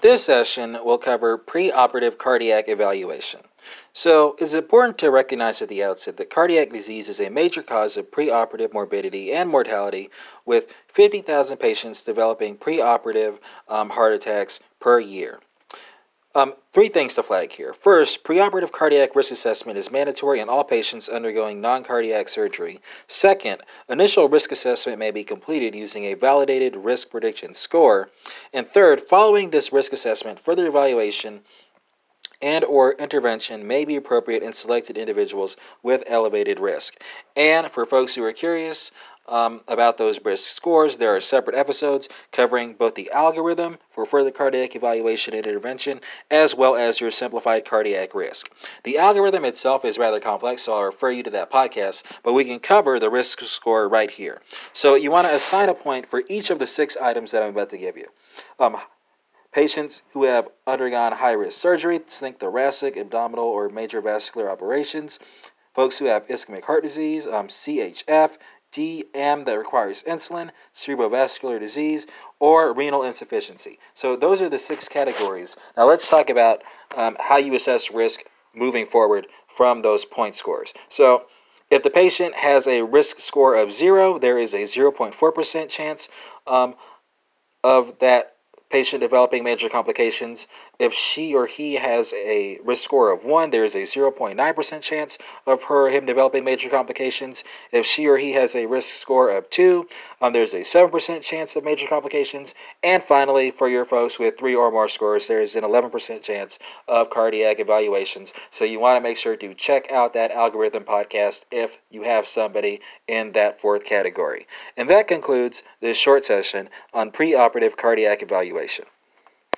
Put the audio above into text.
This session will cover preoperative cardiac evaluation. So, it's important to recognize at the outset that cardiac disease is a major cause of preoperative morbidity and mortality, with 50,000 patients developing preoperative um, heart attacks per year. Um, three things to flag here. First, preoperative cardiac risk assessment is mandatory in all patients undergoing non cardiac surgery. Second, initial risk assessment may be completed using a validated risk prediction score. And third, following this risk assessment, further evaluation and or intervention may be appropriate in selected individuals with elevated risk. And for folks who are curious, um, about those risk scores. There are separate episodes covering both the algorithm for further cardiac evaluation and intervention, as well as your simplified cardiac risk. The algorithm itself is rather complex, so I'll refer you to that podcast, but we can cover the risk score right here. So you want to assign a point for each of the six items that I'm about to give you. Um, Patients who have undergone high risk surgery, think thoracic, abdominal, or major vascular operations. Folks who have ischemic heart disease, um, CHF, DM that requires insulin, cerebrovascular disease, or renal insufficiency. So, those are the six categories. Now, let's talk about um, how you assess risk moving forward from those point scores. So, if the patient has a risk score of zero, there is a 0.4% chance um, of that patient developing major complications. If she or he has a risk score of 1, there is a 0.9% chance of her or him developing major complications. If she or he has a risk score of 2, um, there's a 7% chance of major complications. And finally, for your folks with 3 or more scores, there is an 11% chance of cardiac evaluations. So you want to make sure to check out that algorithm podcast if you have somebody in that fourth category. And that concludes this short session on preoperative cardiac evaluation situation.